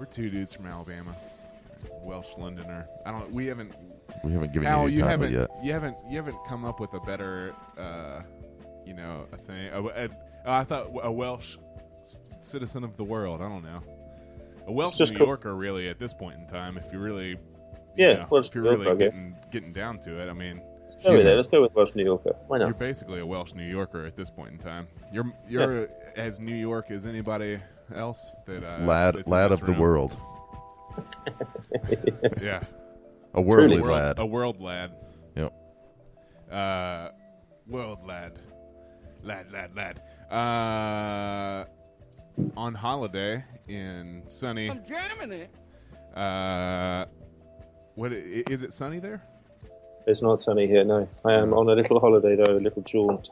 we're two dudes from Alabama, Welsh Londoner. I don't. We haven't. We haven't given Al, you you any title haven't. yet. You haven't. You haven't come up with a better. Uh, you know, a thing. A, a, oh, I thought a Welsh citizen of the world. I don't know. A Welsh New co- Yorker, really, at this point in time. If you really. you Yeah, know, Welsh if you're really Yorker, getting getting down to it, I mean, Let's go with it. Let's go with Welsh New Yorker. Why not? You're basically a Welsh New Yorker at this point in time. You're you're as New York as anybody else that uh, lad, lad of the room. world, Yeah, a worldly a world, lad. a world lad, Yep. uh, world lad, lad, lad, lad. Uh, on holiday in sunny Germany. Uh, what i- is it? Sunny there? It's not sunny here, no. I am on a little holiday, though, a little jaunt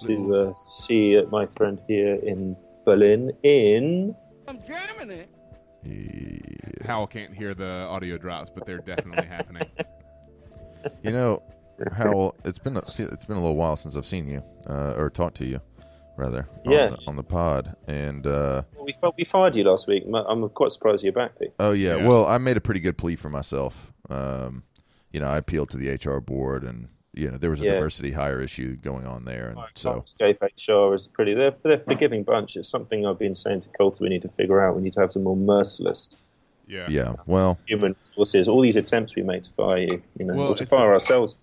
to uh, see uh, my friend here in Berlin. In. From Germany. Hywel can't hear the audio drops, but they're definitely happening. You know, Hywel, it's been a, it's been a little while since I've seen you uh, or talked to you, rather. On Yeah. the, on the pod, and uh, Well, we, fi- we fired you last week. I'm- I'm quite surprised you're back, Pete. oh yeah, Yeah. well, I made a pretty good plea for myself. Um, you know, I appealed to the HR board, and you know, there was a Yeah. diversity hire issue going on there, and so Escape HR is pretty. They're, they're forgiving bunch. It's something I've been saying to Coulter we need to figure out. We need to have some more merciless Yeah, yeah, well, human resources. All these attempts we make to fire you, you know, Well, or to fire the- ourselves.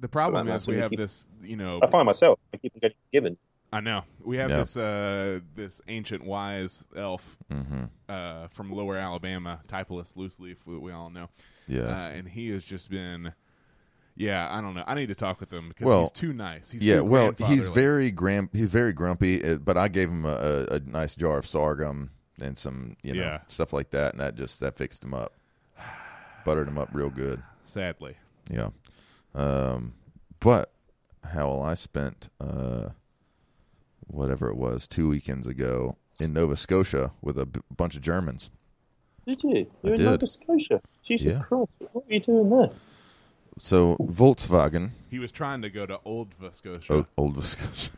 The problem is we we have keep- this. You know, I fire myself. I keep getting forgiven. I know we have Yeah. this uh, this ancient wise elf hmm uh, from Lower Alabama, Typulus Looseleaf, we, we all know, yeah, uh, and he has just been. Yeah, I don't know. I need to talk with him because Well, he's too nice. He's yeah. too Well, he's very gram- he's very grumpy, uh, but I gave him a, a, a nice jar of sorghum and some you know Yeah. stuff like that, and that just that fixed him up, buttered him up real good. sadly. Yeah. Um, but how I spent uh, whatever it was two weekends ago in Nova Scotia with a b- bunch of Germans. Did you? You're in did. Nova Scotia. Jesus Yeah. Christ. What are you doing there? So Volkswagen, He was trying to go to Old Scotia. oh, old Nova Scotia.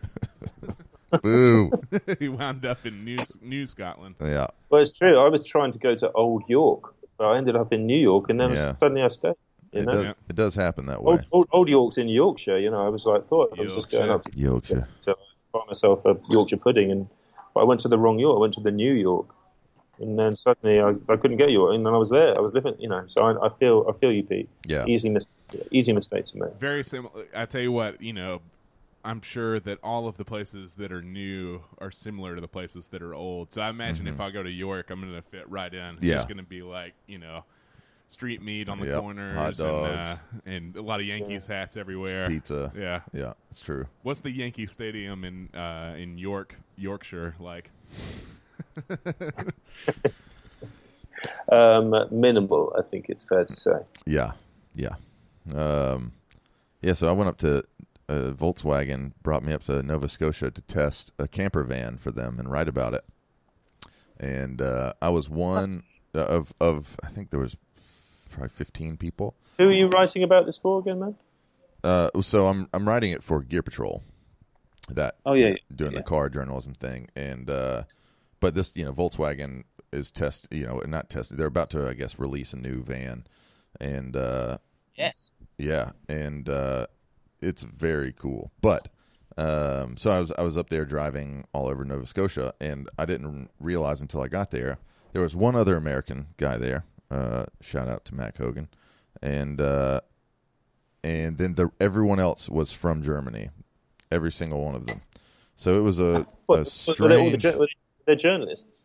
Boo. he wound up in New New Scotland. Yeah. Well, it's true. I was trying to go to Old York, but I ended up in New York, and then Yeah. suddenly I stayed. You It does, Yeah. it does happen that way. old, old, old York's in Yorkshire. You know, I was like, thought I was just going up to, Yorkshire. to buy myself a Yorkshire pudding, and but I went to the wrong York. I went to the New York, and then suddenly I, I couldn't get York, and then I was there. I was living, you know. So I, I feel I feel you, Pete. Yeah. Easy mis- easy mistake to make. Very similar. I tell you what, you know, I'm sure that all of the places that are new are similar to the places that are old. So I imagine if I go to York, I'm going to fit right in. Mm-hmm. Yeah. There's going to be like, you know, street meat on the Yep. corners Hot dogs. And, uh, and a lot of Yankees hats everywhere. Pizza. Yeah. Yeah, it's true. What's the Yankee Stadium in uh, in York, Yorkshire like? Um, minimal, I think it's fair to say. Yeah, yeah, um, yeah. So I went up to uh, Volkswagen, brought me up to Nova Scotia to test a camper van for them and write about it. And uh, I was one of of I think there was probably fifteen people. Who are you writing about this for again, man? Uh, so I'm I'm writing it for Gear Patrol. That Oh, yeah, doing yeah. the car journalism thing, and uh, but this you know Volkswagen is test you know not tested. They're about to I guess release a new van, and uh, Yes. yeah, and uh, it's very cool. But um, so I was I was up there driving all over Nova Scotia, and I didn't realize until I got there there was one other American guy there. Uh, shout out to Matt Hogan, and uh, and then the everyone else was from Germany, every single one of them. So it was a, What, a were they the, strange. Were they're journalists.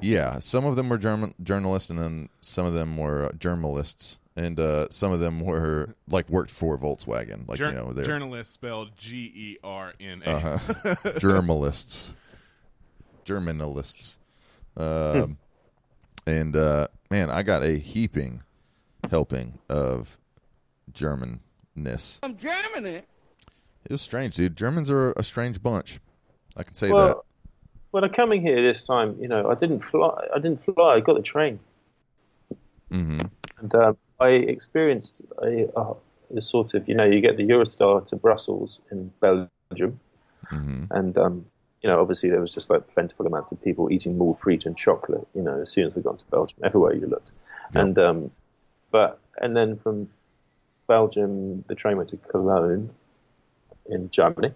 Yeah, some of them were German journalists, and then some of them were uh, journalists, and uh, some of them were like worked for Volkswagen, like Jour- you know, they're journalist spelled G E R N A. uh-huh. journalists, Germanalists, um, and uh, man, I got a heaping helping of Germanness. From Germany. It was strange, dude. Germans are a strange bunch. I can say that. Well, when I'm coming here this time, you know, I didn't fly. I didn't fly. I got the train, hmm and um, I experienced a, a, a sort of, you know, you get the Eurostar to Brussels in Belgium, hmm and um, you know, obviously there was just like plentiful amounts of people eating more fruit and chocolate. You know, as soon as we got to Belgium, everywhere you looked, and um, but and then from Belgium, the train went to Cologne in Germany.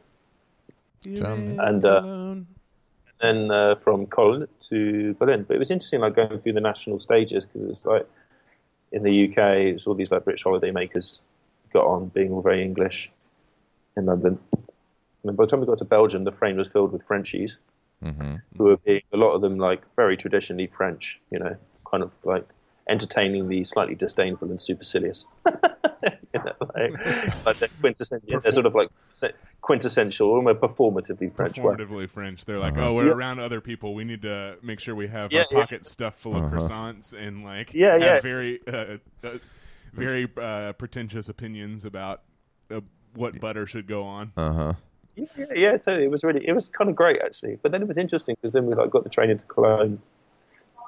Germany. And, uh, then uh, from Cologne to Berlin. But it was interesting, like going through the national stages because it's like in the UK, it was all these like British holiday makers got on being all very English in London. And by the time we got to Belgium, the train was filled with Frenchies hmm who were being a lot of them like very traditionally French, you know, kind of like entertaining the slightly disdainful and supercilious. you know, like, like they're quintessential, they're sort of like quintessential, almost performatively French. way. Performatively French. They're like, oh, we're Yeah. around other people. We need to make sure we have Yeah, our yeah. pockets stuffed full of croissants and like Yeah, have yeah. very, uh, uh, very uh, pretentious opinions about uh, what butter should go on. Uh huh. Yeah, yeah, yeah, totally. It was really, it was kind of great actually. But then it was interesting because then we like got the train into Cologne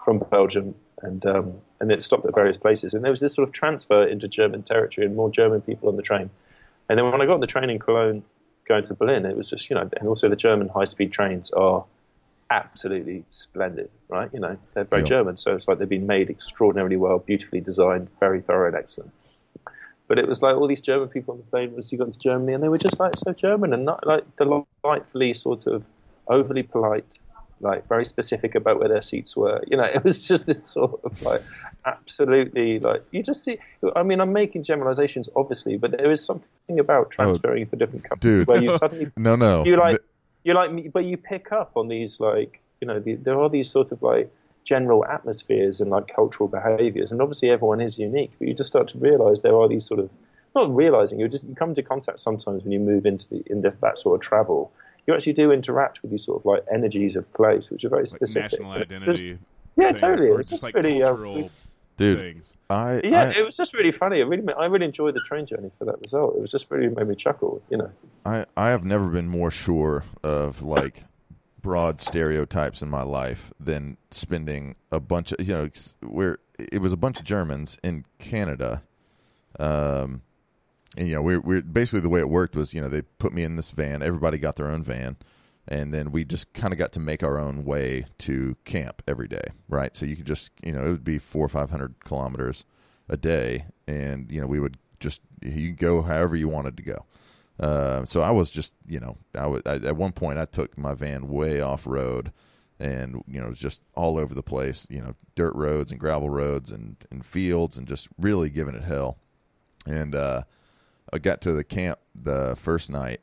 from Belgium, and um, and it stopped at various places, and there was this sort of transfer into German territory and more German people on the train. And then when I got on the train in Cologne going to Berlin, it was just you know, and also the German high-speed trains are absolutely splendid, right? You know, they're very Yeah. German, so it's like they've been made extraordinarily well, beautifully designed, very thorough and excellent. But it was like all these German people on the plane once you got to Germany, and they were just like so German and not like delightfully sort of overly polite, like very specific about where their seats were. You know, it was just this sort of like absolutely like you just see. I mean, I'm making generalizations, obviously, but there is something about oh, transferring for different countries dude. where you suddenly No, no. you like you like but you pick up on these like you know the, there are these sort of like general atmospheres and like cultural behaviors and obviously everyone is unique but you just start to realize there are these sort of not realizing you just you come into contact sometimes when you move into the into that sort of travel you actually do interact with these sort of like energies of place which are very Like specific national And it's just- identity. yeah things, totally it's just just like really uh, cultural dude, things. I, yeah I it was just really funny it really I really enjoyed the train journey for that result it was just really made me chuckle you know I, I have never been more sure of like broad stereotypes in my life than spending a bunch of you know where it was a bunch of Germans in Canada, um, and you know we're we're basically the way it worked was you know they put me in this van. Everybody got their own van. And then we just kind of got to make our own way to camp every day right? So you could just you know it would be four or five hundred kilometers a day. And you know we would just you go however you wanted to go. Uh, so I was just, you know, I was I, at one point I took my van way off road, and you know, just all over the place, you know, dirt roads and gravel roads and, and fields, and just really giving it hell. And uh, I got to the camp the first night,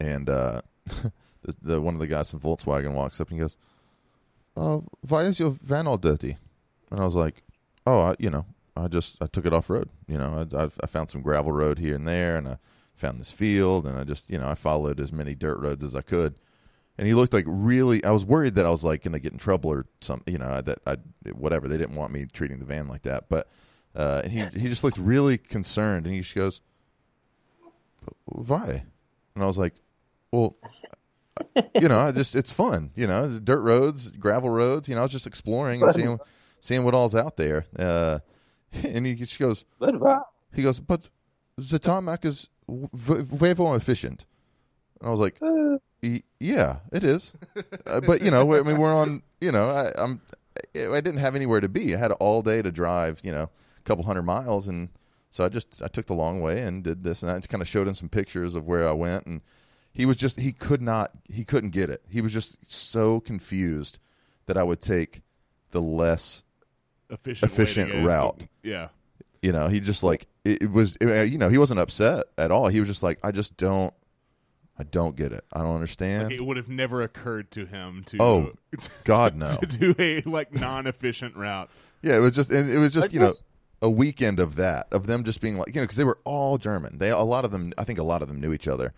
and uh, the, the one of the guys from Volkswagen walks up and goes, uh, "Why is your van all dirty?" And I was like, "Oh, I, you know, I just I took it off road. You know, I, I, found some gravel road here and there, and I found this field, and I just you know I followed as many dirt roads as I could." And he looked like really. I was worried that I was like going to get in trouble or something. You know, that I whatever. They didn't want me treating the van like that, but uh, he he just looked really concerned, and he just goes, "Why?" And I was like, "Well." you know, I just it's fun. You know, dirt roads, gravel roads. You know, I was just exploring and seeing seeing what all's out there. Uh, and he just goes, he goes, but the tarmac is v- way more efficient. And I was like, yeah, it is. uh, but you know, I mean, we're on. You know, I, I'm. I didn't have anywhere to be. I had all day to drive. You know, a couple hundred miles, and so I just I took the long way and did this, and I just kind of showed him some pictures of where I went, and he was just he could not he couldn't get it. He was just so confused that I would take the less Efficient, Efficient route. some- Yeah. you know he just like it, it was it, you know he wasn't upset at all he was just like i just don't I don't get it. I don't understand. Like, it would have never occurred to him to Oh, God, no. to do a like non-efficient route. Yeah, it was just and it was just I you know guess- a weekend of that of them just being like you know because they were all German. They a lot of them I think a lot of them knew each other.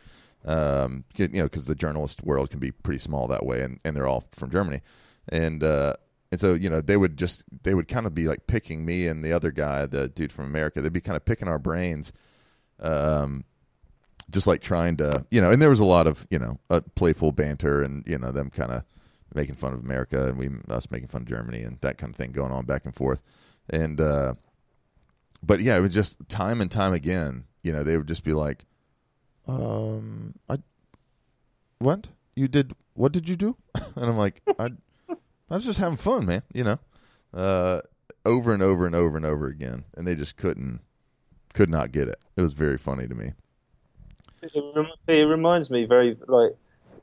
Um, you know because the journalist world can be pretty small that way, and, and they're all from Germany, and uh, and so you know they would just they would kind of be like picking me and the other guy, the dude from America. They'd be kind of picking our brains, um, just like trying to you know. And there was a lot of you know uh, playful banter and you know them kind of making fun of America and we us making fun of Germany and that kind of thing going on back and forth. And uh but yeah, it was just time and time again, you know, they would just be like, Um I what? You did what did you do? and I'm like, I I was just having fun, man, you know. Uh over and over and over and over again. And they just couldn't could not get it. It was very funny to me. It, reminds me very like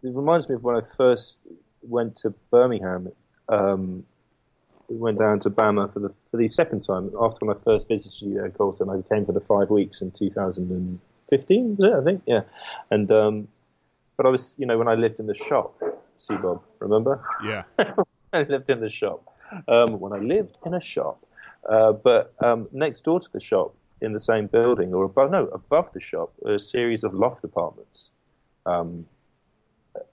it reminds me of when I first went to Birmingham. Um, we went down to Bama for the for the second time after when I first visited you there, Colton. I came for the five weeks in 2015, was it? I think, yeah. And um, but I was, you know, when I lived in the shop, see Bob, remember? Yeah, I lived in the shop. Um, when I lived in a shop, uh, but um, next door to the shop, in the same building, or above, no, above the shop, a series of loft apartments, um,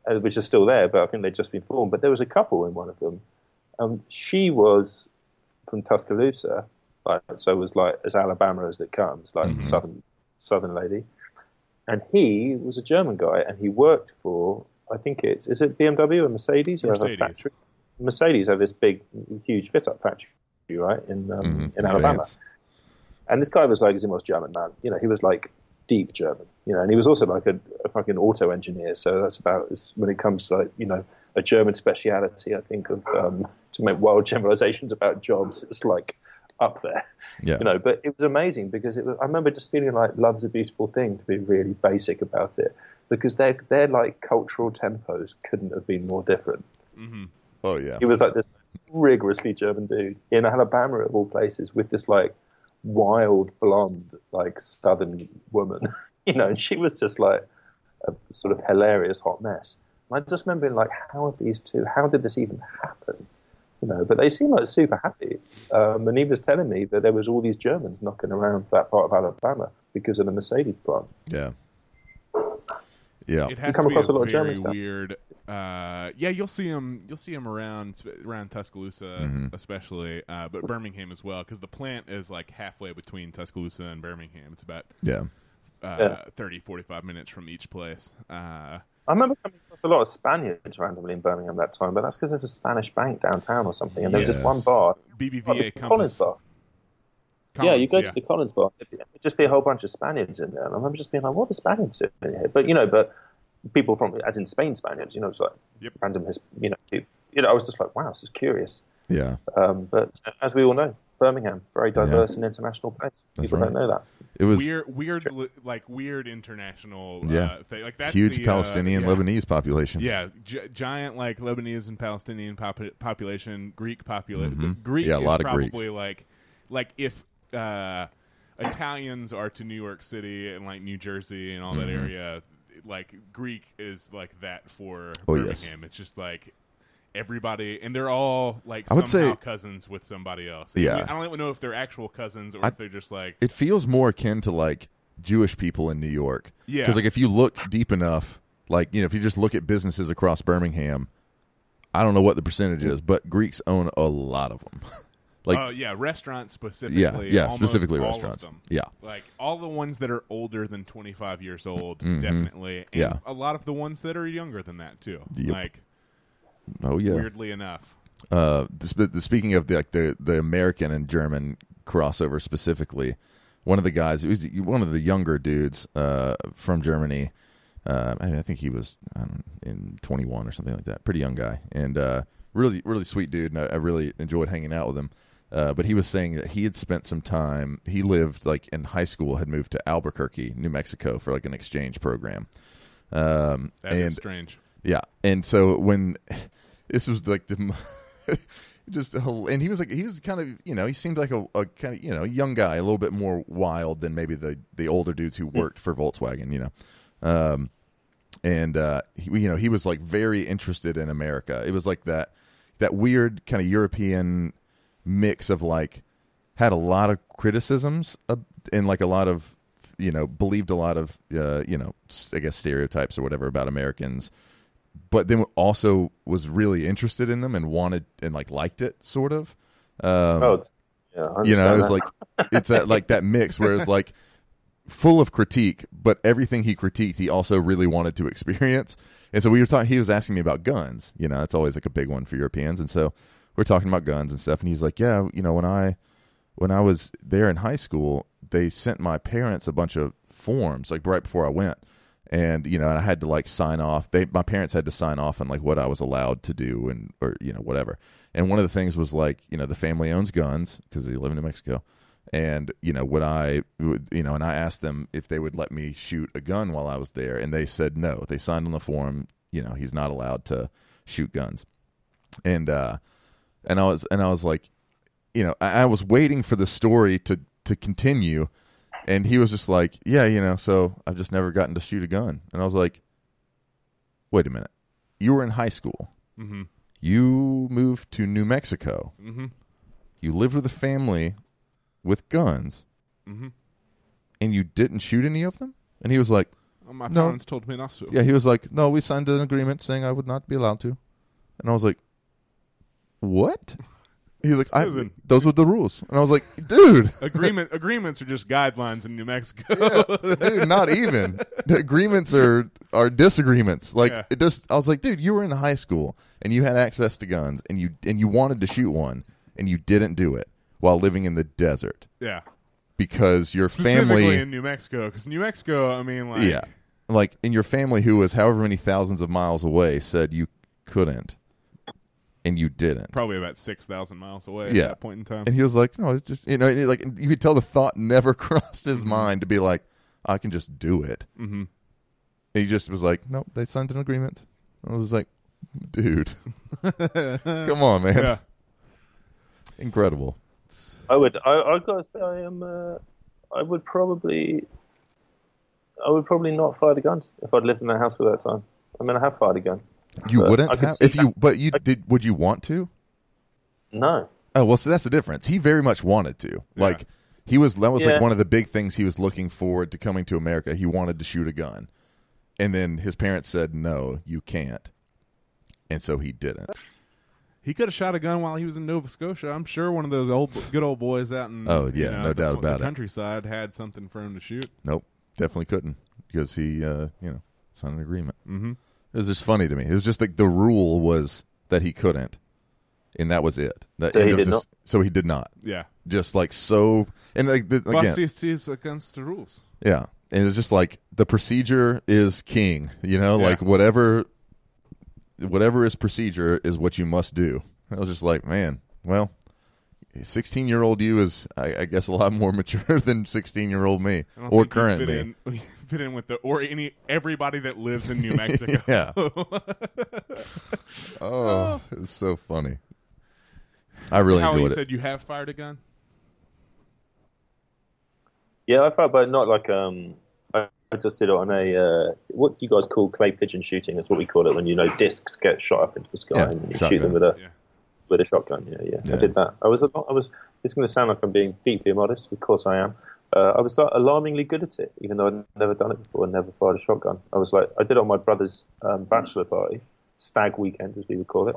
uh, which are still there, but I think they've just been formed. But there was a couple in one of them. Um, she was from Tuscaloosa, like, so it was like as Alabama as it comes, like southern southern lady. And he was a German guy, and he worked for I think it's is it BMW or Mercedes? You have a Mercedes. factory. Mercedes have this big, huge fit up factory, right in um, Mhm. in Alabama. Vance. And this guy was like most German man. You know, he was like deep German. You know, and he was also like a, a fucking auto engineer. So that's about as, when it comes to like you know a German speciality. I think of um, to make wild generalizations about jobs. It's like up there. Yeah. You know, but it was amazing because it was, I remember just feeling like love's a beautiful thing to be really basic about it because their their like cultural tempos couldn't have been more different. Mm-hmm. Oh yeah. He was like this rigorously German dude in Alabama of all places with this like wild blonde like southern woman, you know, and she was just like a sort of hilarious hot mess. And I just remember being like, how are these two? How did this even happen? You know, but they seem like super happy. Um, and he was telling me that there was all these Germans knocking around that part of Alabama because of the Mercedes plant. Yeah. Yeah. it has come to be across a a lot of very German stuff. weird. Uh, yeah, you'll see them. You'll see them around around Tuscaloosa, Mm-hmm. especially, uh, but Birmingham as well, because the plant is like halfway between Tuscaloosa and Birmingham. It's about Yeah. uh, Yeah. 30, 45 minutes from each place. Uh, I remember coming across a lot of Spaniards randomly in Birmingham that time, but that's because there's a Spanish bank downtown or something. And there was Yes. this one bar, BBVA like the Compass. Collins bar. yeah, you Collins, go to the Collins bar, it'd just be a whole bunch of Spaniards in there. And I remember just being like, what are the Spaniards doing here? But, you know, but people from, as in Spain Spaniards, you know, it's like Yep. random, his, you know, you know, I was just like, wow, this is curious. Yeah. Um, but as we all know, Birmingham, very diverse and international place. That's People right. don't know that. It was weird, weird, like weird international. Yeah. uh, thing. Like that's huge the, uh, Palestinian yeah. Lebanese population. Yeah, gi- giant like Lebanese and Palestinian pop- population, Greek population. Greek Mm-hmm. Yeah, a is lot of probably Greeks. like like if uh, Italians are to New York City and like New Jersey and all that Mm-hmm. area, like Greek is like that for Oh, Birmingham. yes. It's just like everybody, and they're all like I would somehow say- cousins with somebody else. Yeah. I don't even know if they're actual cousins or I- if they're just like It feels more akin to like Jewish people in New York. Yeah. Because like if you look deep enough, like you know, if you just look at businesses across Birmingham, I don't know what the percentage is, but Greeks own a lot of them. like oh yeah, restaurants specifically. yeah, yeah, specifically restaurants. Yeah. like all the ones that are older than 25 years old definitely and Mm-hmm. Yeah. a lot of the ones that are younger than that too Yep. like Oh yeah. weirdly enough uh, the, the, speaking of the, like the the American and German crossover specifically, one of the guys, it was one of the younger dudes uh, from Germany. Uh, I, I think he was I in 21 or something like that. Pretty young guy, and uh, really really sweet dude. And I, I really enjoyed hanging out with him. Uh, but he was saying that he had spent some time. He lived like in high school, had moved to Albuquerque, New Mexico, for like an exchange program. Um, That is and strange yeah, and so when this was like the just whole- and he was like he was kind of you know he seemed like a, a kind of you know young guy, a little bit more wild than maybe the the older dudes who worked for Volkswagen, you know. Um, and uh, he, you know he was like very interested in America. It was like that that weird kind of European mix of like had a lot of criticisms and like a lot of you know believed a lot of uh, you know I guess stereotypes or whatever about Americans, but then also was really interested in them and wanted and like liked it sort of. Um, oh, it's- yeah, you know, understand it was that. like it's that like that mix where it's like full of critique, but everything he critiqued, he also really wanted to experience. And so we were talking. He was asking me about guns. You know, it's always like a big one for Europeans. And so we're talking about guns and stuff. And he's like, "Yeah, you know, when I when I was there in high school, they sent my parents a bunch of forms like right before I went." And you know, and I had to like sign off. They, my parents had to sign off on like what I was allowed to do and or you know whatever. And one of the things was like, you know, the family owns guns because they live in New Mexico and you know would i would you know and i asked them if they would let me shoot a gun while i was there and they said no they signed on the form you know he's not allowed to shoot guns and uh and i was and i was like you know i, I was waiting for the story to to continue and he was just like yeah you know so i've just never gotten to shoot a gun and i was like wait a minute you were in high school Mm-hmm. you moved to new mexico Mm-hmm. you lived with a family with guns Mm-hmm. and you didn't shoot any of them? And he was like, Well, my No. parents told me not to. Yeah, he was like, No, we signed an agreement saying I would not be allowed to. And I was like, What? He was like, I, Listen. Those were the rules. And I was like, Dude, Agreement agreements are just guidelines in New Mexico. dude, not even. The agreements are are disagreements. Like Yeah. it just I was like, dude, you were in high school and you had access to guns and you and you wanted to shoot one and you didn't do it while living in the desert yeah. because your Specifically family in New Mexico, because New Mexico, I mean, like, yeah like in your family who was however many thousands of miles away said you couldn't and you didn't probably about six thousand miles away at that point in time. and he was like no it's just you know and, like you could tell the thought never crossed his mind to be like i can just do it mm-hmm. and he just was like nope they signed an agreement i was like dude come on man Yeah. incredible I would. I, I gotta say, I am. Uh, I would probably. I would probably not fire the guns if I'd lived in that house for that time. I mean, I have fired a gun. You But wouldn't have see if you but you did would you want to No. Oh well, so that's the difference. He very much wanted to. Like he was that was Yeah. like one of the big things he was looking forward to coming to America. He wanted to shoot a gun, and then his parents said, "No, you can't," and so he didn't. He could have shot a gun while he was in Nova Scotia. I'm sure one of those old, good old boys out in Oh, you yeah, know, no the, doubt the about it. countryside had something for him to shoot. Nope, definitely couldn't because he, uh, you know, signed an agreement. Mm-hmm. It was just funny to me. It was just like the rule was that he couldn't, and that was it. The So end he of did his- not? So he did not. Yeah, Just like so, and like the, again, Busty is against the rules. Yeah. And it's just like the procedure is king, you know, Yeah. like whatever whatever is procedure is what you must do. I was just like, man, well, 16 year old you is, I, I guess, a lot more mature than 16 year old me or think you current me. in, you fit in with the or any everybody that lives in New Mexico. Yeah. Oh, it's so funny. I really How you enjoyed it. said you have fired a gun. Yeah, I fired, but not like um. I I just did it on a uh, what you guys call clay pigeon shooting. That's what we call it when you know discs get shot up into the sky Yeah, and you shotgun. shoot them with a Yeah. with a shotgun. Yeah, yeah, Yeah. I did that. I was, I was. It's going to sound like I'm being deeply modest. Of course, I am. Uh, I was like, alarmingly good at it, even though I'd never done it before and never fired a shotgun. I was like, I did it on my brother's um, bachelor party, stag weekend, as we would call it,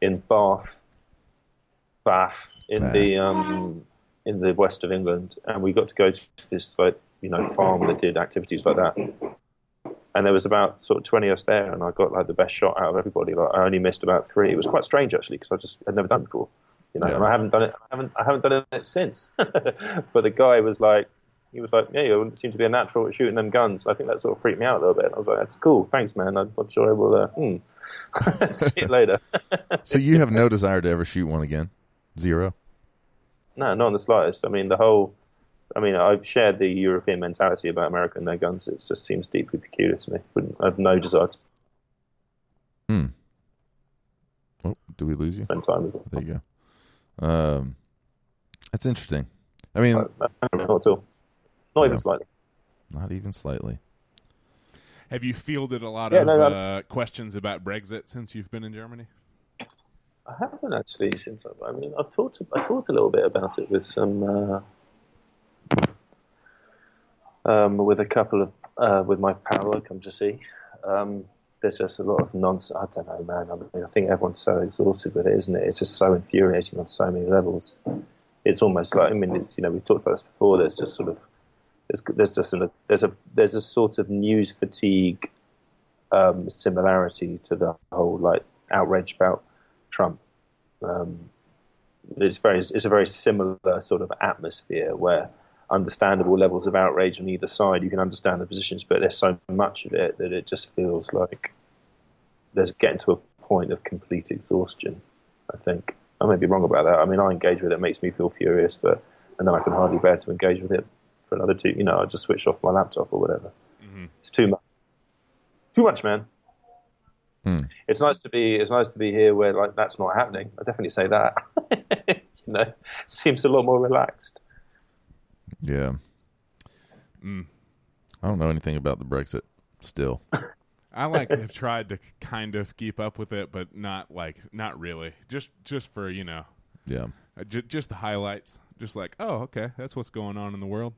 in Bath, Bath, in the um, in the west of England, and we got to go to this like you know farm that did activities like that. And there was about sort of twenty of us there, and I got like the best shot out of everybody. Like I only missed about three. It was quite strange actually because I just had never done it before, you know. Yeah. And I haven't done it. I haven't. I haven't done it since. but the guy was like, he was like, yeah, you seem to be a natural at shooting them guns. I think that sort of freaked me out a little bit. I was like, that's cool. Thanks, man. I'm not sure I will. Uh, hmm. See you later. So you have no desire to ever shoot one again? Zero? No, not in the slightest. I mean, the whole. I mean, I've shared the European mentality about America and their guns. It just seems deeply peculiar to me. Wouldn't, I have no desire to Hmm. Oh, do we lose you? spend time with them. There you go. Um, that's interesting. I mean, No, not at all. Not even slightly. not even slightly. Have you fielded a lot Yeah, of no, no. uh, questions about Brexit since you've been in Germany? I haven't actually since I, I mean I've talked I talked a little bit about it with some uh, um, with a couple of uh, with my power come to see. Um, there's just a lot of nonsense. I don't know, man. I mean, I think everyone's so exhausted with it, isn't it? It's just so infuriating on so many levels. It's almost like I mean, it's you know we've talked about this before. There's just sort of there's there's just a, there's a there's a sort of news fatigue um, similarity to the whole like outrage about Trump. Um, it's very it's a very similar sort of atmosphere where understandable levels of outrage on either side. You can understand the positions, but there's so much of it that it just feels like there's getting to a point of complete exhaustion. I think I may be wrong about that. I mean, I engage with it, it makes me feel furious, but and then I can hardly bear to engage with it for another two. You know, I just switch off my laptop or whatever. It's too much. Too much, man. Hmm. It's nice to be. It's nice to be here where like that's not happening. I definitely say that. you know, seems a lot more relaxed. Yeah. Mm. I don't know anything about the Brexit still. I like have tried to kind of keep up with it, but not like not really. Just just for you know, Yeah. uh, ju- just the highlights. Just like, oh, okay, that's what's going on in the world.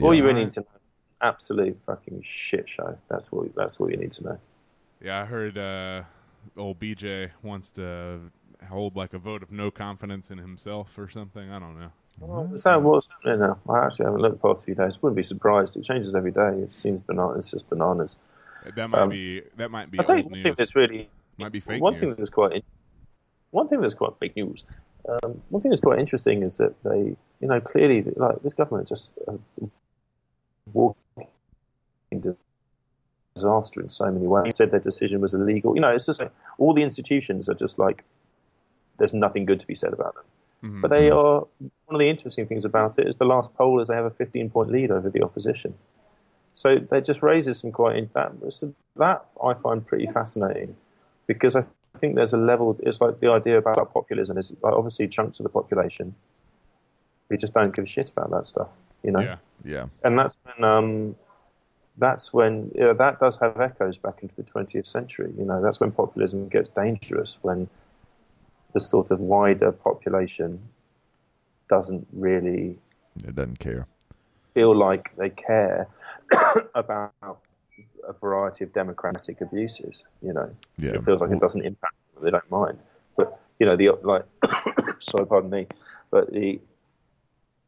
All you really need to know is absolute fucking shit show. That's what. That's all you need to know. Yeah, I heard uh, old BJ wants to hold like a vote of no confidence in himself or something. I don't know. Well, so what's happening now? I actually haven't looked the past few days. Wouldn't be surprised. It changes every day. It seems banana. It's just bananas. That might Um, be that might be I think one thing that's really might be fake one news. thing that's quite. One thing that's quite big news. Um, one thing that's quite interesting is that they, you know, clearly, like this government just uh, walking into disaster in so many ways. You said their decision was illegal. You know, it's just like all the institutions are just like there's nothing good to be said about them. Mhm. But they are one of the interesting things about it is the last poll is they have a 15 point lead over the opposition. So that just raises some quite that that I find pretty fascinating because I think there's a level. It's like the idea about populism is obviously chunks of the population we just don't give a shit about that stuff, you know. Yeah. Yeah. And that's when um, that's when you know, that does have echoes back into the 20th century. You know, that's when populism gets dangerous when the sort of wider population doesn't really It doesn't care. feel like they care about a variety of democratic abuses. You know, Yeah. it feels like it doesn't impact them; they don't mind. But you know, the like, sorry, pardon me, but the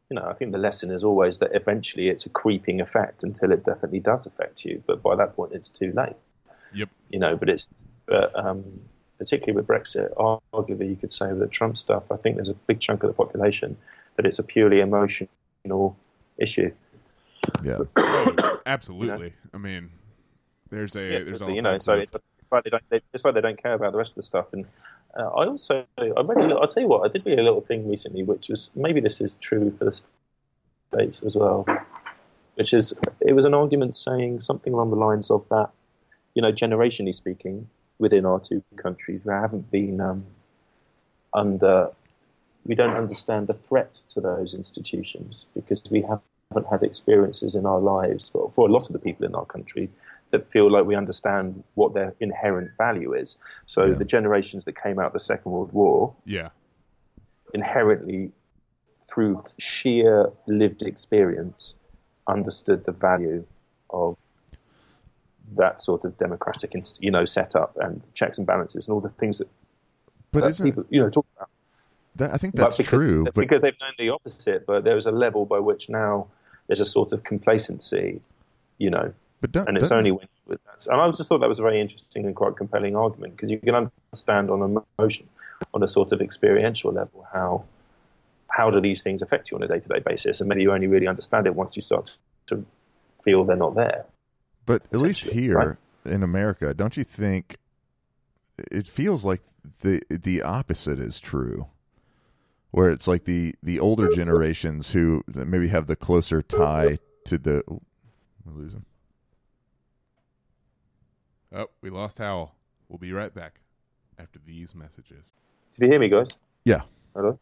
you know, I think the lesson is always that eventually it's a creeping effect until it definitely does affect you. But by that point, it's too late. Yep. You know, but it's but um, particularly with Brexit, arguably you could say with the Trump stuff. I think there's a big chunk of the population that it's a purely emotional issue. Yeah. Oh, absolutely. I mean, there's a Yeah, there's but, all you know, so of it's like they don't, they, it's like they don't care about the rest of the stuff. And uh, I also, I read a little, I'll tell you what, I did read a little thing recently, which was maybe this is true for the states as well, which is it was an argument saying something along the lines of that, you know, generationally speaking, within our two countries, we haven't been um, under, we don't understand the threat to those institutions because we haven't had experiences in our lives, well, for a lot of the people in our countries, that feel like we understand what their inherent value is. So Yeah. the generations that came out of the Second World War yeah. inherently, through sheer lived experience, understood the value of that sort of democratic, you know, setup and checks and balances and all the things that, But that people, you know, talk about. that? I think But that's because, true. But because they've known the opposite. But there's a level by which now there's a sort of complacency, you know, but don't, and it's doesn't- only when. And I just thought that was a very interesting and quite compelling argument because you can understand on emotion, on a sort of experiential level, how how do these things affect you on a day to day basis, and maybe you only really understand it once you start to feel they're not there. But at least here right? in America, don't you think it feels like the the opposite is true? Where it's like the the older generations who maybe have the closer tie to the. Ooh, we lose him. Oh, we lost Hywel. We'll be right back after these messages. Did you hear me, guys? Yeah. Hello.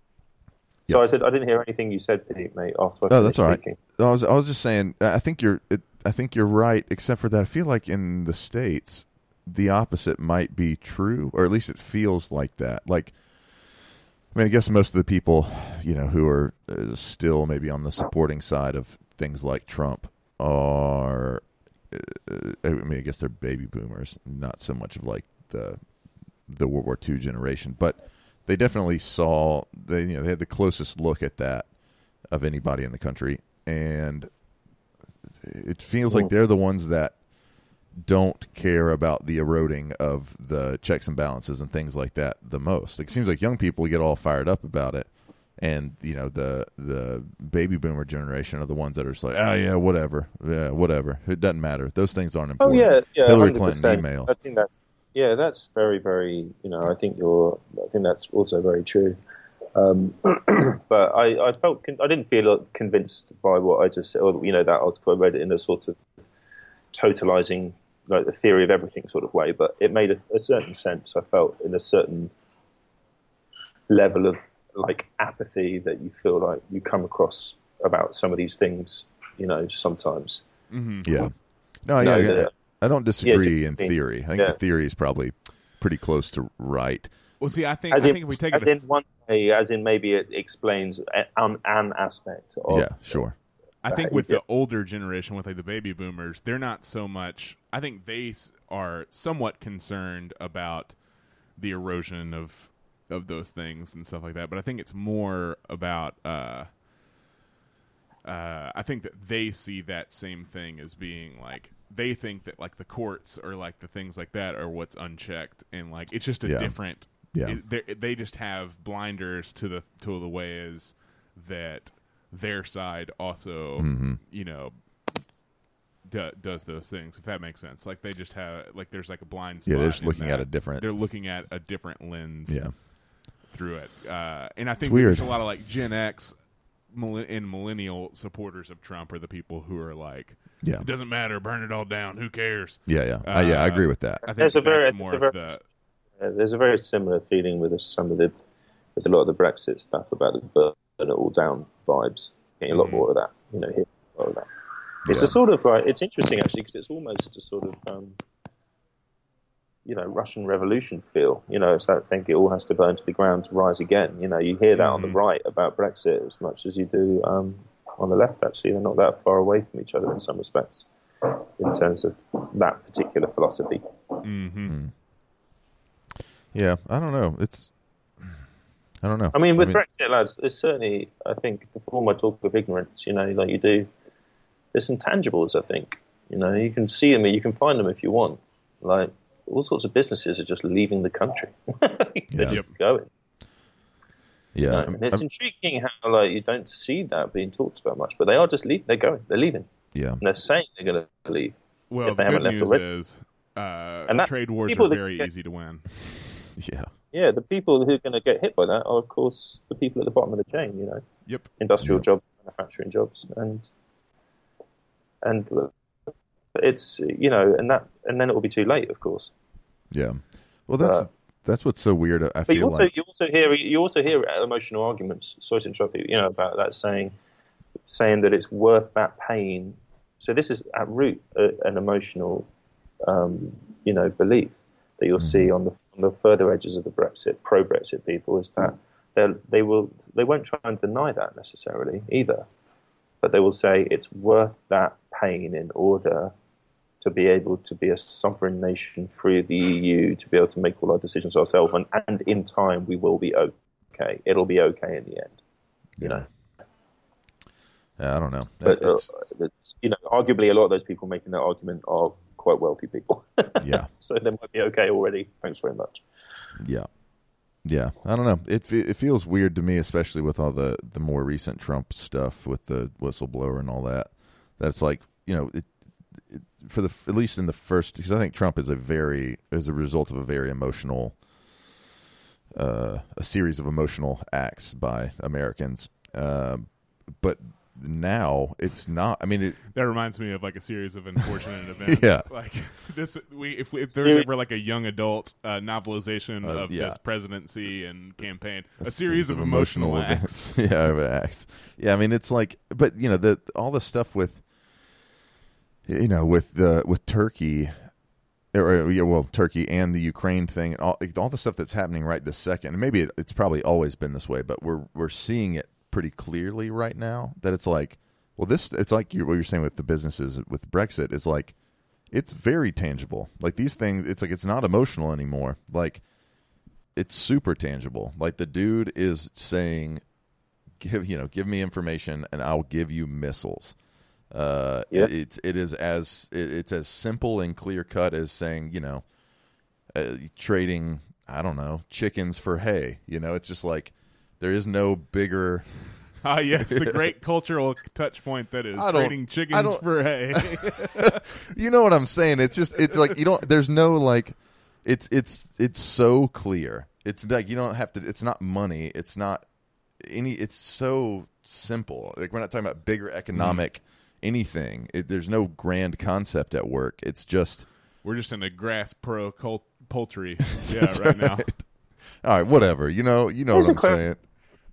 So I said I didn't hear anything you said, Pete, mate. After I Oh, that's all right. speaking. I was I was just saying. I think you're. It, I think you're right. Except for that, I feel like in the states, the opposite might be true, or at least it feels like that. Like, I mean, I guess most of the people, you know, who are uh, still maybe on the supporting side of things like Trump are. Uh, I mean, I guess they're baby boomers, not so much of like the the World War II generation, but they definitely saw they you know they had the closest look at that of anybody in the country, and it feels like they're the ones that don't care about the eroding of the checks and balances and things like that the most. It seems like young people get all fired up about it, and you know the the baby boomer generation are the ones that are just like, oh yeah, whatever, yeah, whatever. It doesn't matter. Those things aren't important. Oh yeah, yeah. Hillary 100%. Clinton emails. I think that's yeah, that's very, very. You know, I think you're. I think that's also very true. Um, but I, I felt con- I didn't feel convinced by what I just said. Or, you know, that article I read it in a sort of totalizing, like the theory of everything sort of way. But it made a, a certain sense. I felt in a certain level of like apathy that you feel like you come across about some of these things. You know, sometimes. Yeah. No, No, yeah, the- yeah. I don't disagree just- in theory. I think yeah. the theory is probably pretty close to right. Well, see, I think I in, think if we take as it, a- in one way, as in maybe it explains an, an aspect of yeah, sure. I think with the older generation, with like the baby boomers, they're not so much. I think they are somewhat concerned about the erosion of of those things and stuff like that. But I think it's more about. Uh, uh, I think that they see that same thing as being like they think that like the courts or like the things like that are what's unchecked and like it's just a Yeah. different. Yeah. it- they- just have blinders to the to the ways that their side also Mm-hmm. you know do, does those things if that makes sense like they just have like there's like a blind spot Yeah, they're just in looking at a different- they're looking at a different lens Yeah. through it uh, and i think there's a lot of like gen x and millennial supporters of trump are the people who are like Yeah. it doesn't matter burn it all down who cares Yeah, yeah. Uh, yeah, I agree with that. i think There's a very- more there's a of very- Uh, there's a very similar feeling with some of the with a lot of the Brexit stuff about the burn it all down vibes. Getting a lot more of that, you know, here, a lot of that. It's Yeah. a sort of like it's interesting actually because it's almost a sort of um, you know Russian Revolution feel. You know, it's that thing it all has to burn to the ground to rise again. You know, you hear that on the right about Brexit as much as you do um, on the left. Actually, they're not that far away from each other in some respects in terms of that particular philosophy. Mm-hmm. Hmm. Yeah, I don't know. It's I don't know. I mean, with Brexit, lads, there's certainly, I think, before my talk of ignorance, you know, like you do, there's some tangibles, I think. You know, you can see them, you can find them if you want. Like, all sorts of businesses are just leaving the country. They're Yeah. just Yep. going. Yeah, No, I'm- and it's I'm- intriguing how, like, you don't see that being talked about much, but they are just leaving. They're going. They're leaving. yeah, And they're saying they're going to leave. well if the they good haven't left news already. is uh, And that- trade wars people are very get- easy to win yeah, Yeah, the people who are going to get hit by that are, of course, the people at the bottom of the chain, you know. yep industrial Yeah. jobs, manufacturing jobs, and and it's you know, and that and then it will be too late, of course. yeah. Well, that's Uh, that's what's so weird. I But feel you also like you also hear you also hear emotional arguments. Sorry to interrupt you. You know about that saying saying that it's worth that pain. So this is at root a, an emotional, um, you know, belief that you'll see on the on the further edges of the Brexit pro Brexit people is that they they will they won't try and deny that necessarily either, but they will say it's worth that pain in order to be able to be a sovereign nation through the EU, to be able to make all our decisions ourselves, and, and in time we will be okay. It'll be okay in the end. You know, Yeah, I don't know. but uh, It's- it's, you know, arguably a lot of those people making that argument are quite wealthy people. yeah, so they might be okay already. Thanks very much. yeah, yeah. I don't know. It it feels weird to me, especially with all the the more recent Trump stuff with the whistleblower and all that. That's like you know it, it for the at least in the first because I think Trump is a very is a result of a very emotional uh, a series of emotional acts by Americans. Um, but now it's not. I mean, it, That reminds me of like a series of unfortunate events. Yeah. like this. We if, if there's ever like a young adult uh, novelization Uh, of yeah. this presidency and campaign, a series of emotional, acts. events. yeah, acts. Yeah, I mean, it's like, but you know, the all the stuff with, you know, with the with Turkey, or yeah, well, Turkey and the Ukraine thing, all all the stuff that's happening right this second. And maybe it, it's probably always been this way, but we're we're seeing it pretty clearly right now that it's like, well, this it's like you what you're saying with the businesses with Brexit is like, it's very tangible. Like these things, it's like it's not emotional anymore. Like it's super tangible. Like the dude is saying, "Give you know, give me information, and I'll give you missiles." Uh, Yeah. it's it is as it's as simple and clear cut as saying, you know, uh, trading. I don't know chickens for hay. You know, it's just like there is no bigger. Ah, yes, the great cultural touch point that is trading chickens for hay. You know what I'm saying? It's just it's like you don't. There's no like. It's it's it's so clear. It's like you don't have to. It's not money. It's not any. It's so simple. Like we're not talking about bigger economic anything. It, there's no grand concept at work. It's just We're just in a grass pro cult- poultry, yeah, right now. all right. Whatever. You know. You know Here's what I'm saying.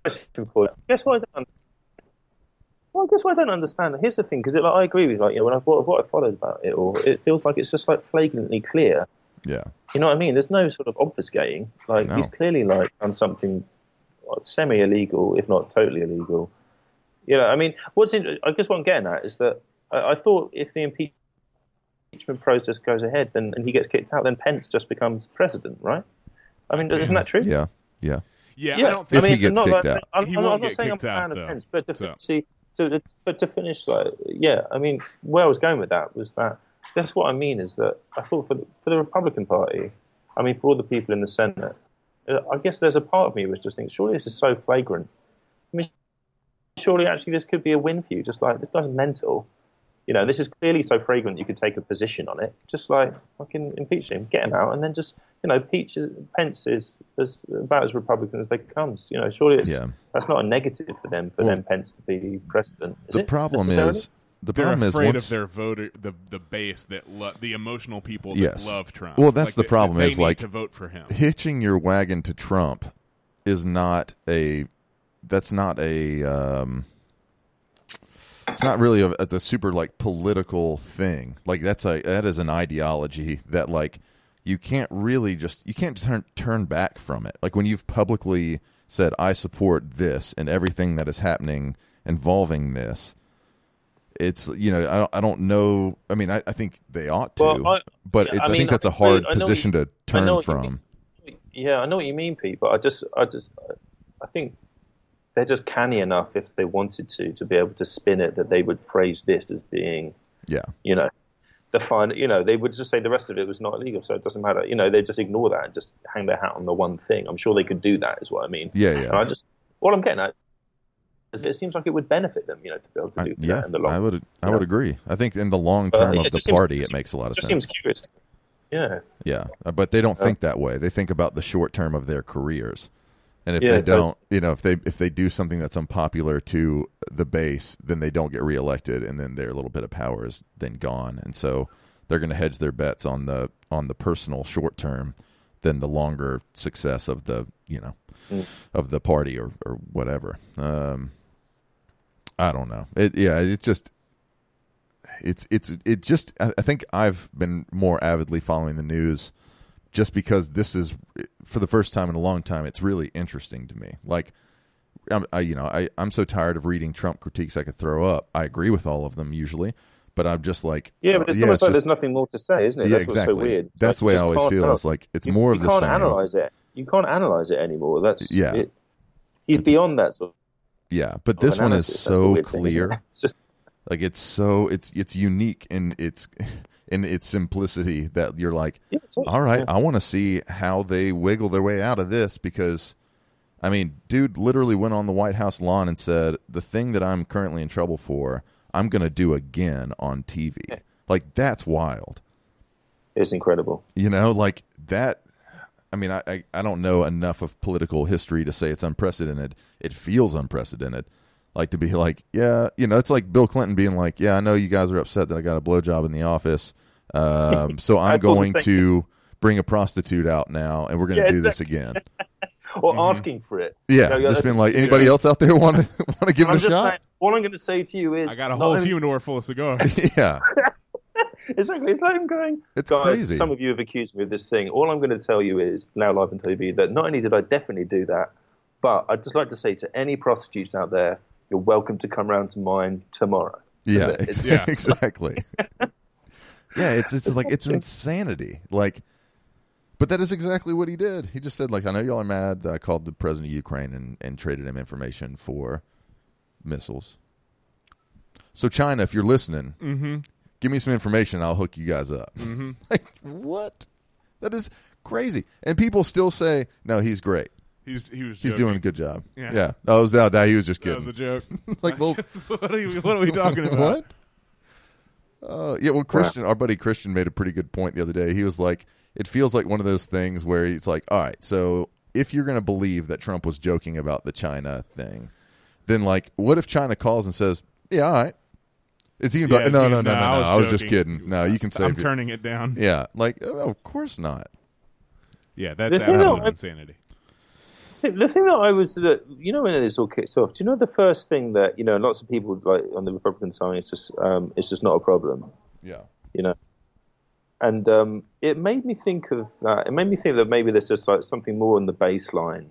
question for you. Guess what I don't understand? Well, guess what I don't understand? Here's the thing, because like, I agree with like you know when I what, what I followed about it, or it feels like it's just like flagrantly clear. Yeah. You know what I mean? There's no sort of obfuscating. Like No. he's clearly like done something semi illegal, if not totally illegal. You know, I mean, what's in, I guess what I'm getting at is that I, I thought if the impeachment process goes ahead, then and he gets kicked out, then Pence just becomes president, right? I mean, isn't that true? Yeah. Yeah. Yeah, Yeah, I don't If think I mean, he gets not kicked like, out. I'm, He I'm, won't I'm not get saying I'm a kicked out, fan of though. Pence, but to So- see, to, but to finish, like, yeah, I mean, where I was going with that was that that's what I mean is that I thought for the, for the Republican Party, I mean, for all the people in the Senate, uh, I guess there's a part of me which just thinks, surely this is so flagrant. I mean, surely actually this could be a win for you. Just like this guy's mental. You know, this is clearly so fragrant you could take a position on it. Just like fucking impeach him, get him out, and then just you know, Peach is, Pence is, is about as Republican as they comes. You know, surely it's, Yeah. that's not a negative for them for Well, them Pence to be president. Is The it, problem is the they're problem is afraid once of their voter, the the base that lo- the emotional people that Yes. love Trump. Well, that's Like, the they- problem They is, need like, to vote for him. hitching your wagon to Trump is not a that's not a um it's not really a, a, super like political thing. Like that's a that is an ideology that like you can't really just you can't turn turn back from it. Like when you've publicly said i support this and everything that is happening involving this it's you know i don't, I don't know i mean I, I think they ought to Well, I- but it, I I, mean, think that's a hard position you- to turn from mean. Yeah, I know what you mean, Pete, but I just, I just, I think they're just canny enough if they wanted to to be able to spin it that they would phrase this as being, yeah you know, the fine. You know, they would just say the rest of it was not illegal, so it doesn't matter. You know, they just ignore that and just hang their hat on the one thing. I'm sure they could do that, is what I mean. Yeah, yeah. And I just, what I'm getting at is it seems like it would benefit them, you know, to be able to I, do yeah, that in the long. I would. I would agree. I think in the long Uh, term yeah, of the seems- party, it makes a lot of just sense. seems curious. Yeah. Yeah, Uh, but they don't think that way. They think about the short term of their careers, and if Yeah, they don't, you know, if they if they do something that's unpopular to the base, then they don't get reelected, and then their little bit of power is then gone, and so they're going to hedge their bets on the on the personal short term than the longer success of the you know Mm. of the party or or whatever. Um, I don't know. It yeah, it just it's it's it just I I think I've been more avidly following the news just because this is for the first time in a long time it's really interesting to me. Like I'm, I you know I I'm so tired of reading Trump critiques I could throw up. I agree with all of them usually, but I'm just like Yeah, but uh, it's almost like just- there's nothing more to say, isn't it? yeah That's exactly. what's so weird. That's the way I always feel. It's like it's you, more you of the same you can't analyze it. You can't analyze it anymore. That's Yeah. It, he's beyond that sort Yeah, but of this one is. That's so weird thing, clear. it? It's just Like it's so it's it's unique and its in its simplicity that you're like, Yeah, all right, yeah. I want to see how they wiggle their way out of this because, I mean, dude literally went on the White House lawn and said the thing that I'm currently in trouble for, I'm gonna do again on TV. Like that's wild. it's incredible. You know, like that. I mean, I, I I don't know enough of political history to say it's unprecedented. It feels unprecedented. Like to be like, yeah, you know, it's like Bill Clinton being like, yeah, I know you guys are upset that I got a blowjob in the office, um, so I I'm going same to bring a prostitute out now, and we're going to Yeah, do this again. or asking for it. Yeah, You know, just that's- been like, anybody else out there want to want to give it I'm a shot? saying, all I'm going to say to you is, I got a whole only- humidor full of cigars. yeah, Exactly. It's like I'm going. It's guys, crazy. Some of you have accused me of this thing. All I'm going to tell you is now live on TV that not only did I definitely do that, but I'd just like to say to any prostitutes out there, you're welcome to come round to mine tomorrow. yeah, It's- ex- Yeah. exactly. yeah, it's it's like it's insanity. Like, but that is exactly what he did. He just said like, I know y'all are mad that I called the president of Ukraine and and traded him information for missiles. So China, if you're listening, mm-hmm. give me some information. I'll hook you guys up. Mm-hmm. like what? That is crazy. And people still say, no, he's great. He's he was He's joking. doing a good job. Yeah. Yeah. That was that, that he was just kidding. That was a joke. like, well, what, are you, what are we talking about? what? Uh, yeah, well, Christian, our buddy Christian made a pretty good point the other day. He was like, it feels like one of those things where he's like, all right, so if you're going to believe that Trump was joking about the China thing, then like, what if China calls and says, yeah, all right? Is he? Yeah, no, is no, he- no, no, no, no, I was I was just kidding. No, you can say. I'm turning it down. Yeah, like, oh, of course not. Yeah, that's The thing absolute that- insanity. The thing that I was, that, you know, when this all kicks off, do you know the first thing that you know, lots of people like on the Republican side, it's just, um, it's just not a problem. Yeah. you know. And um, it made me think of that. It made me think that maybe there's just like something more on the baseline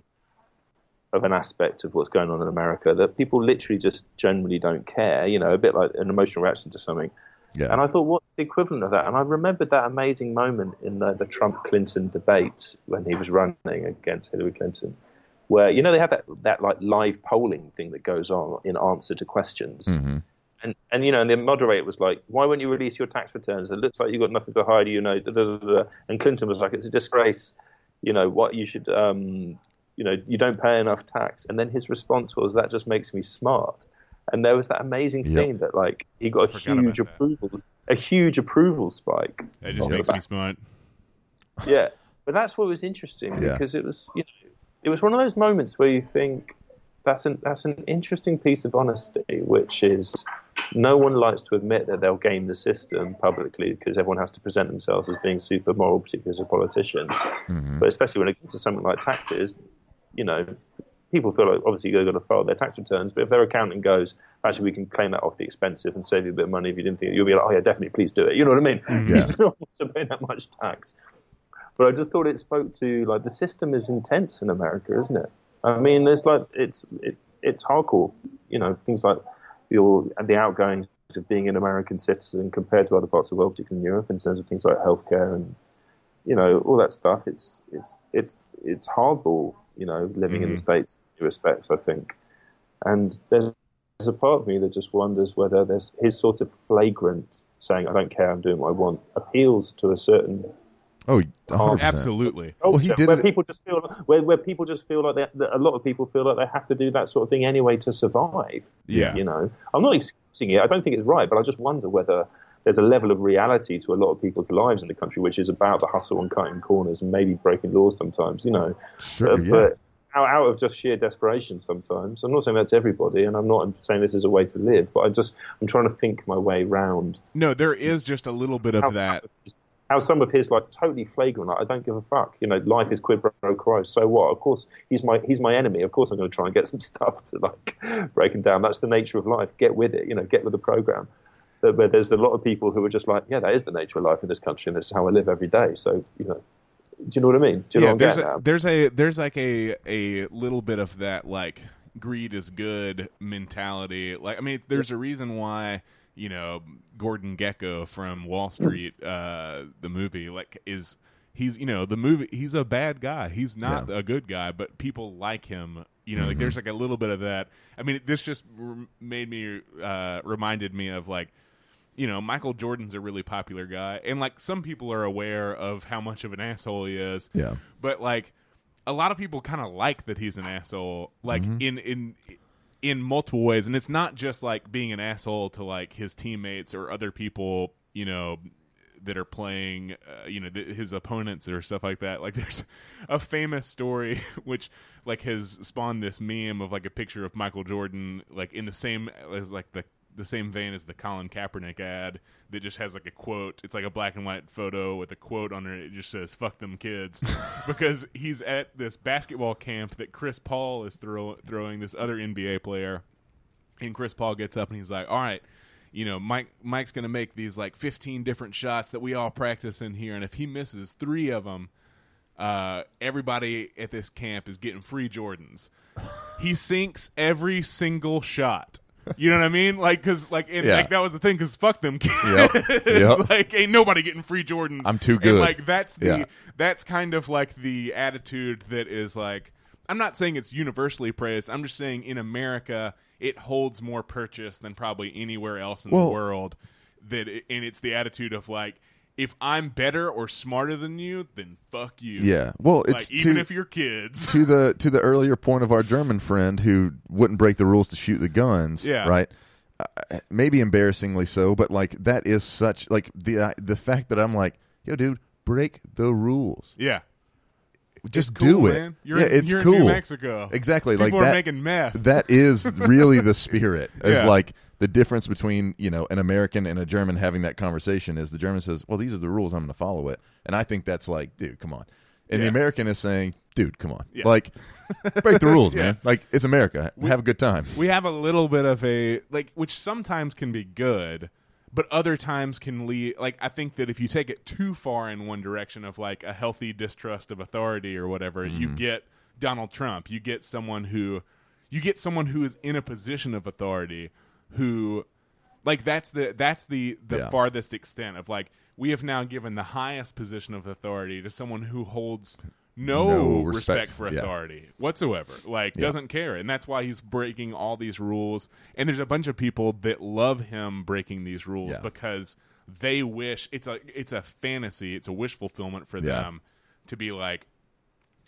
of an aspect of what's going on in America that people literally just generally don't care. You know, a bit like an emotional reaction to something. Yeah. And I thought, what's the equivalent of that? And I remembered that amazing moment in the, the Trump Clinton debates when he was running against Hillary Clinton, where you know they have that that like live polling thing that goes on in answer to questions. And, and you know, and the moderator was like, "Why won't you release your tax returns? It looks like you've got nothing to hide." You know, da, da, da, da. and Clinton was like, "It's a disgrace. You know what? You should, um, you know, you don't pay enough tax." And then his response was, "That just makes me smart." And there was that amazing Yep. thing that like he got a forgot about huge that. approval, a huge approval spike. It just makes me smart. Yeah, but that's what was interesting Yeah. because it was, you know, it was one of those moments where you think that's an that's an interesting piece of honesty, which is no one likes to admit that they'll game the system publicly because everyone has to present themselves as being super moral, particularly as a politician. Mm-hmm. But especially when it comes to something like taxes, you know, people feel like obviously they're going to file their tax returns, but if their accountant goes, actually, we can claim that off the expensive and save you a bit of money if you didn't think it, you'll be like, oh yeah, definitely, please do it. You know what I mean? Mm-hmm. Yeah. no one wants to pay that much tax. But I just thought it spoke to like the system is intense in America, isn't it? I mean, there's like it's it, it's hardcore. You know, things like your the outgoings of being an American citizen compared to other parts of the world, particularly in Europe, in terms of things like healthcare and you know all that stuff. It's it's it's it's hardball. You know, living in the mm-hmm. states in respects, I think. And there's a part of me that just wonders whether there's his sort of flagrant saying, "I don't care, I'm doing what I want," appeals to a certain Oh, 100%. Absolutely. Oh, well, he did where it- people just feel where, where people just feel like they, that a lot of people feel like they have to do that sort of thing anyway to survive. Yeah. you know, I'm not excusing it. I don't think it's right, but I just wonder whether there's a level of reality to a lot of people's lives in the country, which is about the hustle and cutting corners and maybe breaking laws sometimes. You know, Sure, but, yeah. but out, out of just sheer desperation sometimes. I'm not saying that's everybody, and I'm not saying this is a way to live, but I just I'm trying to think my way round No, there is just a little bit of how, that. How some of his like totally flagrant, like I don't give a fuck. You know, life is quid pro quo. So what? Of course, he's my he's my enemy. Of course, I'm going to try and get some stuff to like break him down. That's the nature of life. Get with it. You know, get with the program. But, but there's a lot of people who are just like, yeah, that is the nature of life in this country, and this is how I live every day. So you know, do you know what I mean? Do you know yeah, there's a, there's a there's like a a little bit of that like greed is good mentality. Like I mean, there's a reason why you know Gordon Gekko from Wall Street, uh, the movie, like is he's you know the movie he's a bad guy. He's not a good guy, but people like him. You know, like there's like a little bit of that. I mean, this just r- made me uh, reminded me of like you know, Michael Jordan's a really popular guy, and like some people are aware of how much of an asshole he is. Yeah. But like a lot of people kind of like that he's an asshole, like in in in multiple ways, and it's not just like being an asshole to like his teammates or other people, you know, that are playing, uh, you know, th- his opponents or stuff like that. Like there's a famous story which like has spawned this meme of like a picture of Michael Jordan like in the same as like the the same vein as the Colin Kaepernick ad that just has like a quote. It's like a black and white photo with a quote on it. It just says "fuck them kids," because he's at this basketball camp that Chris Paul is throw- throwing this other NBA player, and Chris Paul gets up and he's like, "All right." You know, Mike. Mike's going to make these like fifteen different shots that we all practice in here, and if he misses three of them, uh, everybody at this camp is getting free Jordans. he sinks every single shot. You know what I mean? Like, because like, and, Yeah. like that was the thing. Because fuck them kids. Yep. Yep. like, ain't nobody getting free Jordans. I'm too And, good. like, that's the Yeah. that's kind of like the attitude that is like. I'm not saying it's universally praised. I'm just saying in America it holds more purchase than probably anywhere else in Well- the world. That it, and it's the attitude of like, if I'm better or smarter than you, then fuck you. Yeah. Well, Like it's even to, if you're kids. to the to the earlier point of our German friend who wouldn't break the rules to shoot the guns. Yeah. Right. Uh, maybe embarrassingly so, but like that is such like the uh, the fact that I'm like, yo, dude, break the rules. yeah. Just cool, do it. man. You're yeah, in- it's you're in cool. New Mexico. Exactly. People like are that. making meth. That is really the spirit. Is Yeah. like the difference between you know an American and a German having that conversation is the German says, "Well, these are the rules. I'm going to follow it," and I think that's like, dude, come on. And the American is saying, "Dude, come on, Yeah. like break the rules, Yeah. man. Like it's America. We, have a good time." we have a little bit of a like which sometimes can be good but other times can lead like i think that if you take it too far in one direction of like a healthy distrust of authority or whatever you Mm-hmm. get donald trump you get someone who you get someone who is in a position of authority who like that's the that's the the Yeah. farthest extent of like we have now given the highest position of authority to someone who holds no, No respect, respect, for yeah. authority whatsoever like doesn't care and that's why he's breaking all these rules and there's a bunch of people that love him breaking these rules Yeah. because they wish it's a it's a fantasy it's a wish fulfillment for Yeah. them to be like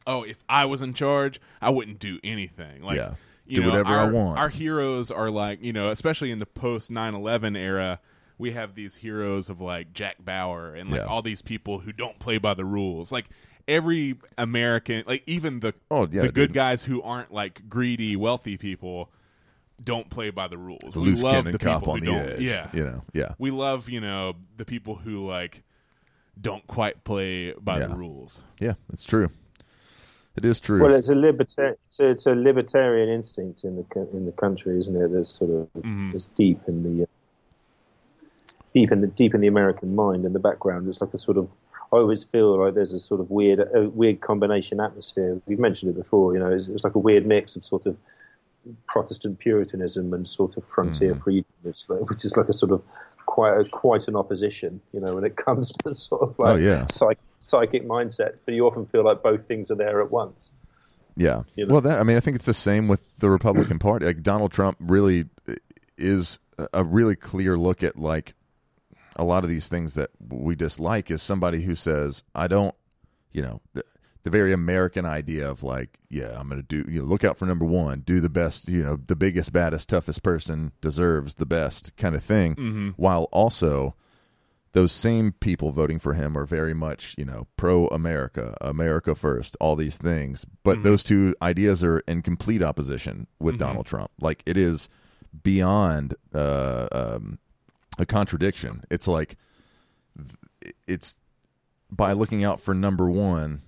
oh if i was in charge i wouldn't do anything like Yeah. You Do know, whatever I want. our heroes are like you know especially in the post 9-11 era we have these heroes of like jack bauer and like Yeah. all these people who don't play by the rules like every american like even the Oh, yeah, the good dude. guys who aren't like greedy wealthy people don't play by the rules The we loose love cannon the cop people on who the don't edge. yeah You know. Yeah. we love you know the people who like don't quite play by the rules Yeah. It's true. It is true. Well, it's a liberta- it's it's a libertarian instinct in the in the country, isn't it? That's sort of it's deep in the uh, deep in the deep in the American mind in the background. It's like a sort of I always feel like there's a sort of weird a weird combination atmosphere. We've mentioned it before. You know, it's, it's like a weird mix of sort of Protestant Puritanism and sort of frontier freedom, it's like, which is like a sort of quite a, quite an opposition. You know, when it comes to sort of like Oh, yeah. psych, psychic mindsets, but you often feel like both things are there at once. Yeah. You know? Well, that I mean, I think it's the same with the Republican Party. Like Donald Trump really is a- a really clear look at like a lot of these things that we dislike. Is somebody who says, "I don't," you know, the, very American idea of like, "Yeah, I'm going to do." You know, look out for number one. Do the best. You know, the biggest, baddest, toughest person deserves the best kind of thing. While also those same people voting for him are very much, you know, pro America, America first, all these things. But those two ideas are in complete opposition with Donald Trump. Like it is beyond uh, um, a contradiction. It's like it's by looking out for number one,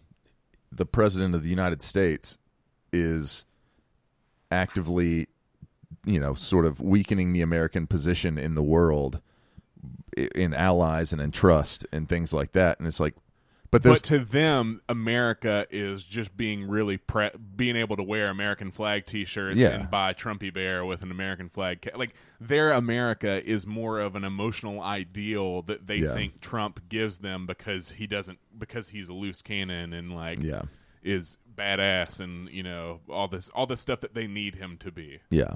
the president of the United States is actively, you know, sort of weakening the American position in the world in allies and in trust and things like that. And it's like, but but to them, America is just being really pre- being able to wear American flag T-shirts Yeah. and buy Trumpy Bear with an American flag. Ca- like their America is more of an emotional ideal that they Yeah. think Trump gives them because he doesn't because he's a loose cannon and like Yeah. is badass and you know all this all this stuff that they need him to be. Yeah,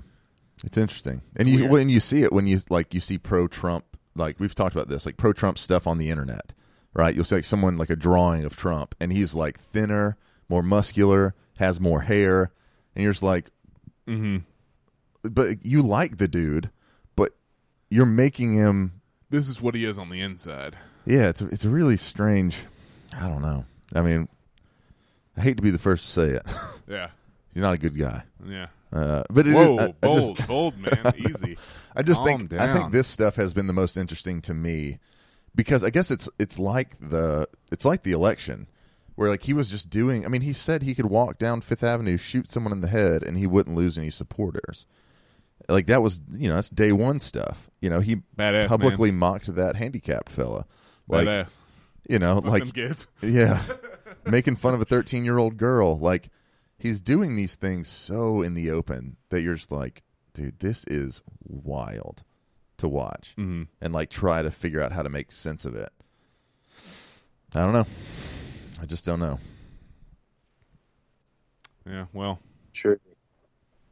it's interesting, and you weird. when you see it when you like you see pro Trump, like we've talked about this, like pro Trump stuff on the internet, right? You'll see like someone like a drawing of Trump, and he's like thinner, more muscular, has more hair, and you're just like, Mm-hmm. but you like the dude, but you're making him this is what he is on the inside. Yeah, it's a, it's a really strange. I don't know. I mean, I hate to be the first to say it. Yeah, He's not a good guy. yeah. Uh, but it is. Whoa, I, I bold, just, bold man, easy. I just Calm think I think this stuff has been the most interesting to me because I guess it's it's like the it's like the election where like he was just doing. I mean, he said he could walk down Fifth Avenue, shoot someone in the head, and he wouldn't lose any supporters. Like that was you know that's day one stuff. You know he Badass, publicly mocked that handicapped fella. Like Badass. you know Fuck like kids. yeah, making fun of a 13 year old girl. Like, he's doing these things so in the open that you're just like, dude, this is wild to watch Mhm. and like try to figure out how to make sense of it. I don't know. I just don't know. Yeah, well, True.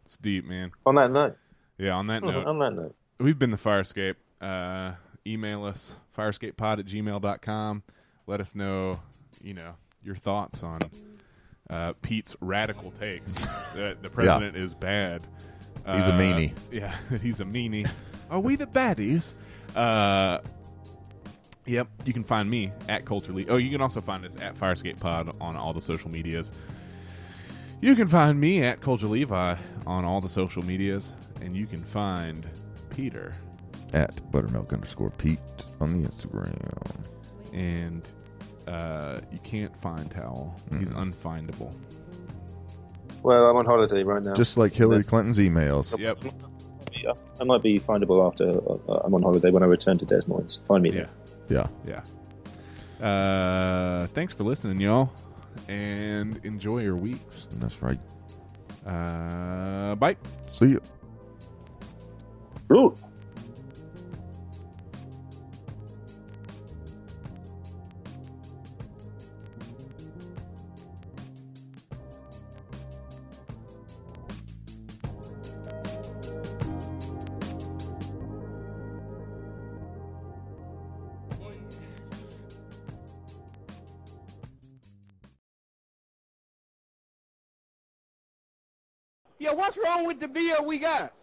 it's deep, man. On that note, Yeah, on that note, on that note, we've been the Firescape. Uh, email us, firescapepod at gmail.com. Let us know, you know, your thoughts on uh, Pete's radical takes that the president is bad. He's a Uh, meanie. Yeah, he's a meanie. Are we the baddies? Uh, yep, you can find me at Culturally. Oh, you can also find us at Firescape Pod on all the social medias. You can find me at Culture Levi on all the social medias, and you can find Peter At buttermilk underscore Pete on the Instagram. and uh, you can't find Hywel. He's unfindable. well, I'm on holiday right now. Just like Hillary Clinton's emails. Yep. I might be findable after uh, I'm on holiday when I return to Des Moines. Find me Yeah. there. Yeah. Yeah. Uh, thanks for listening, y'all, and enjoy your weeks. That's right. Uh, bye. See you. Ooh. Yeah, what's wrong with the beer we got?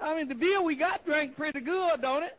I mean, the beer we got drank pretty good, don't it?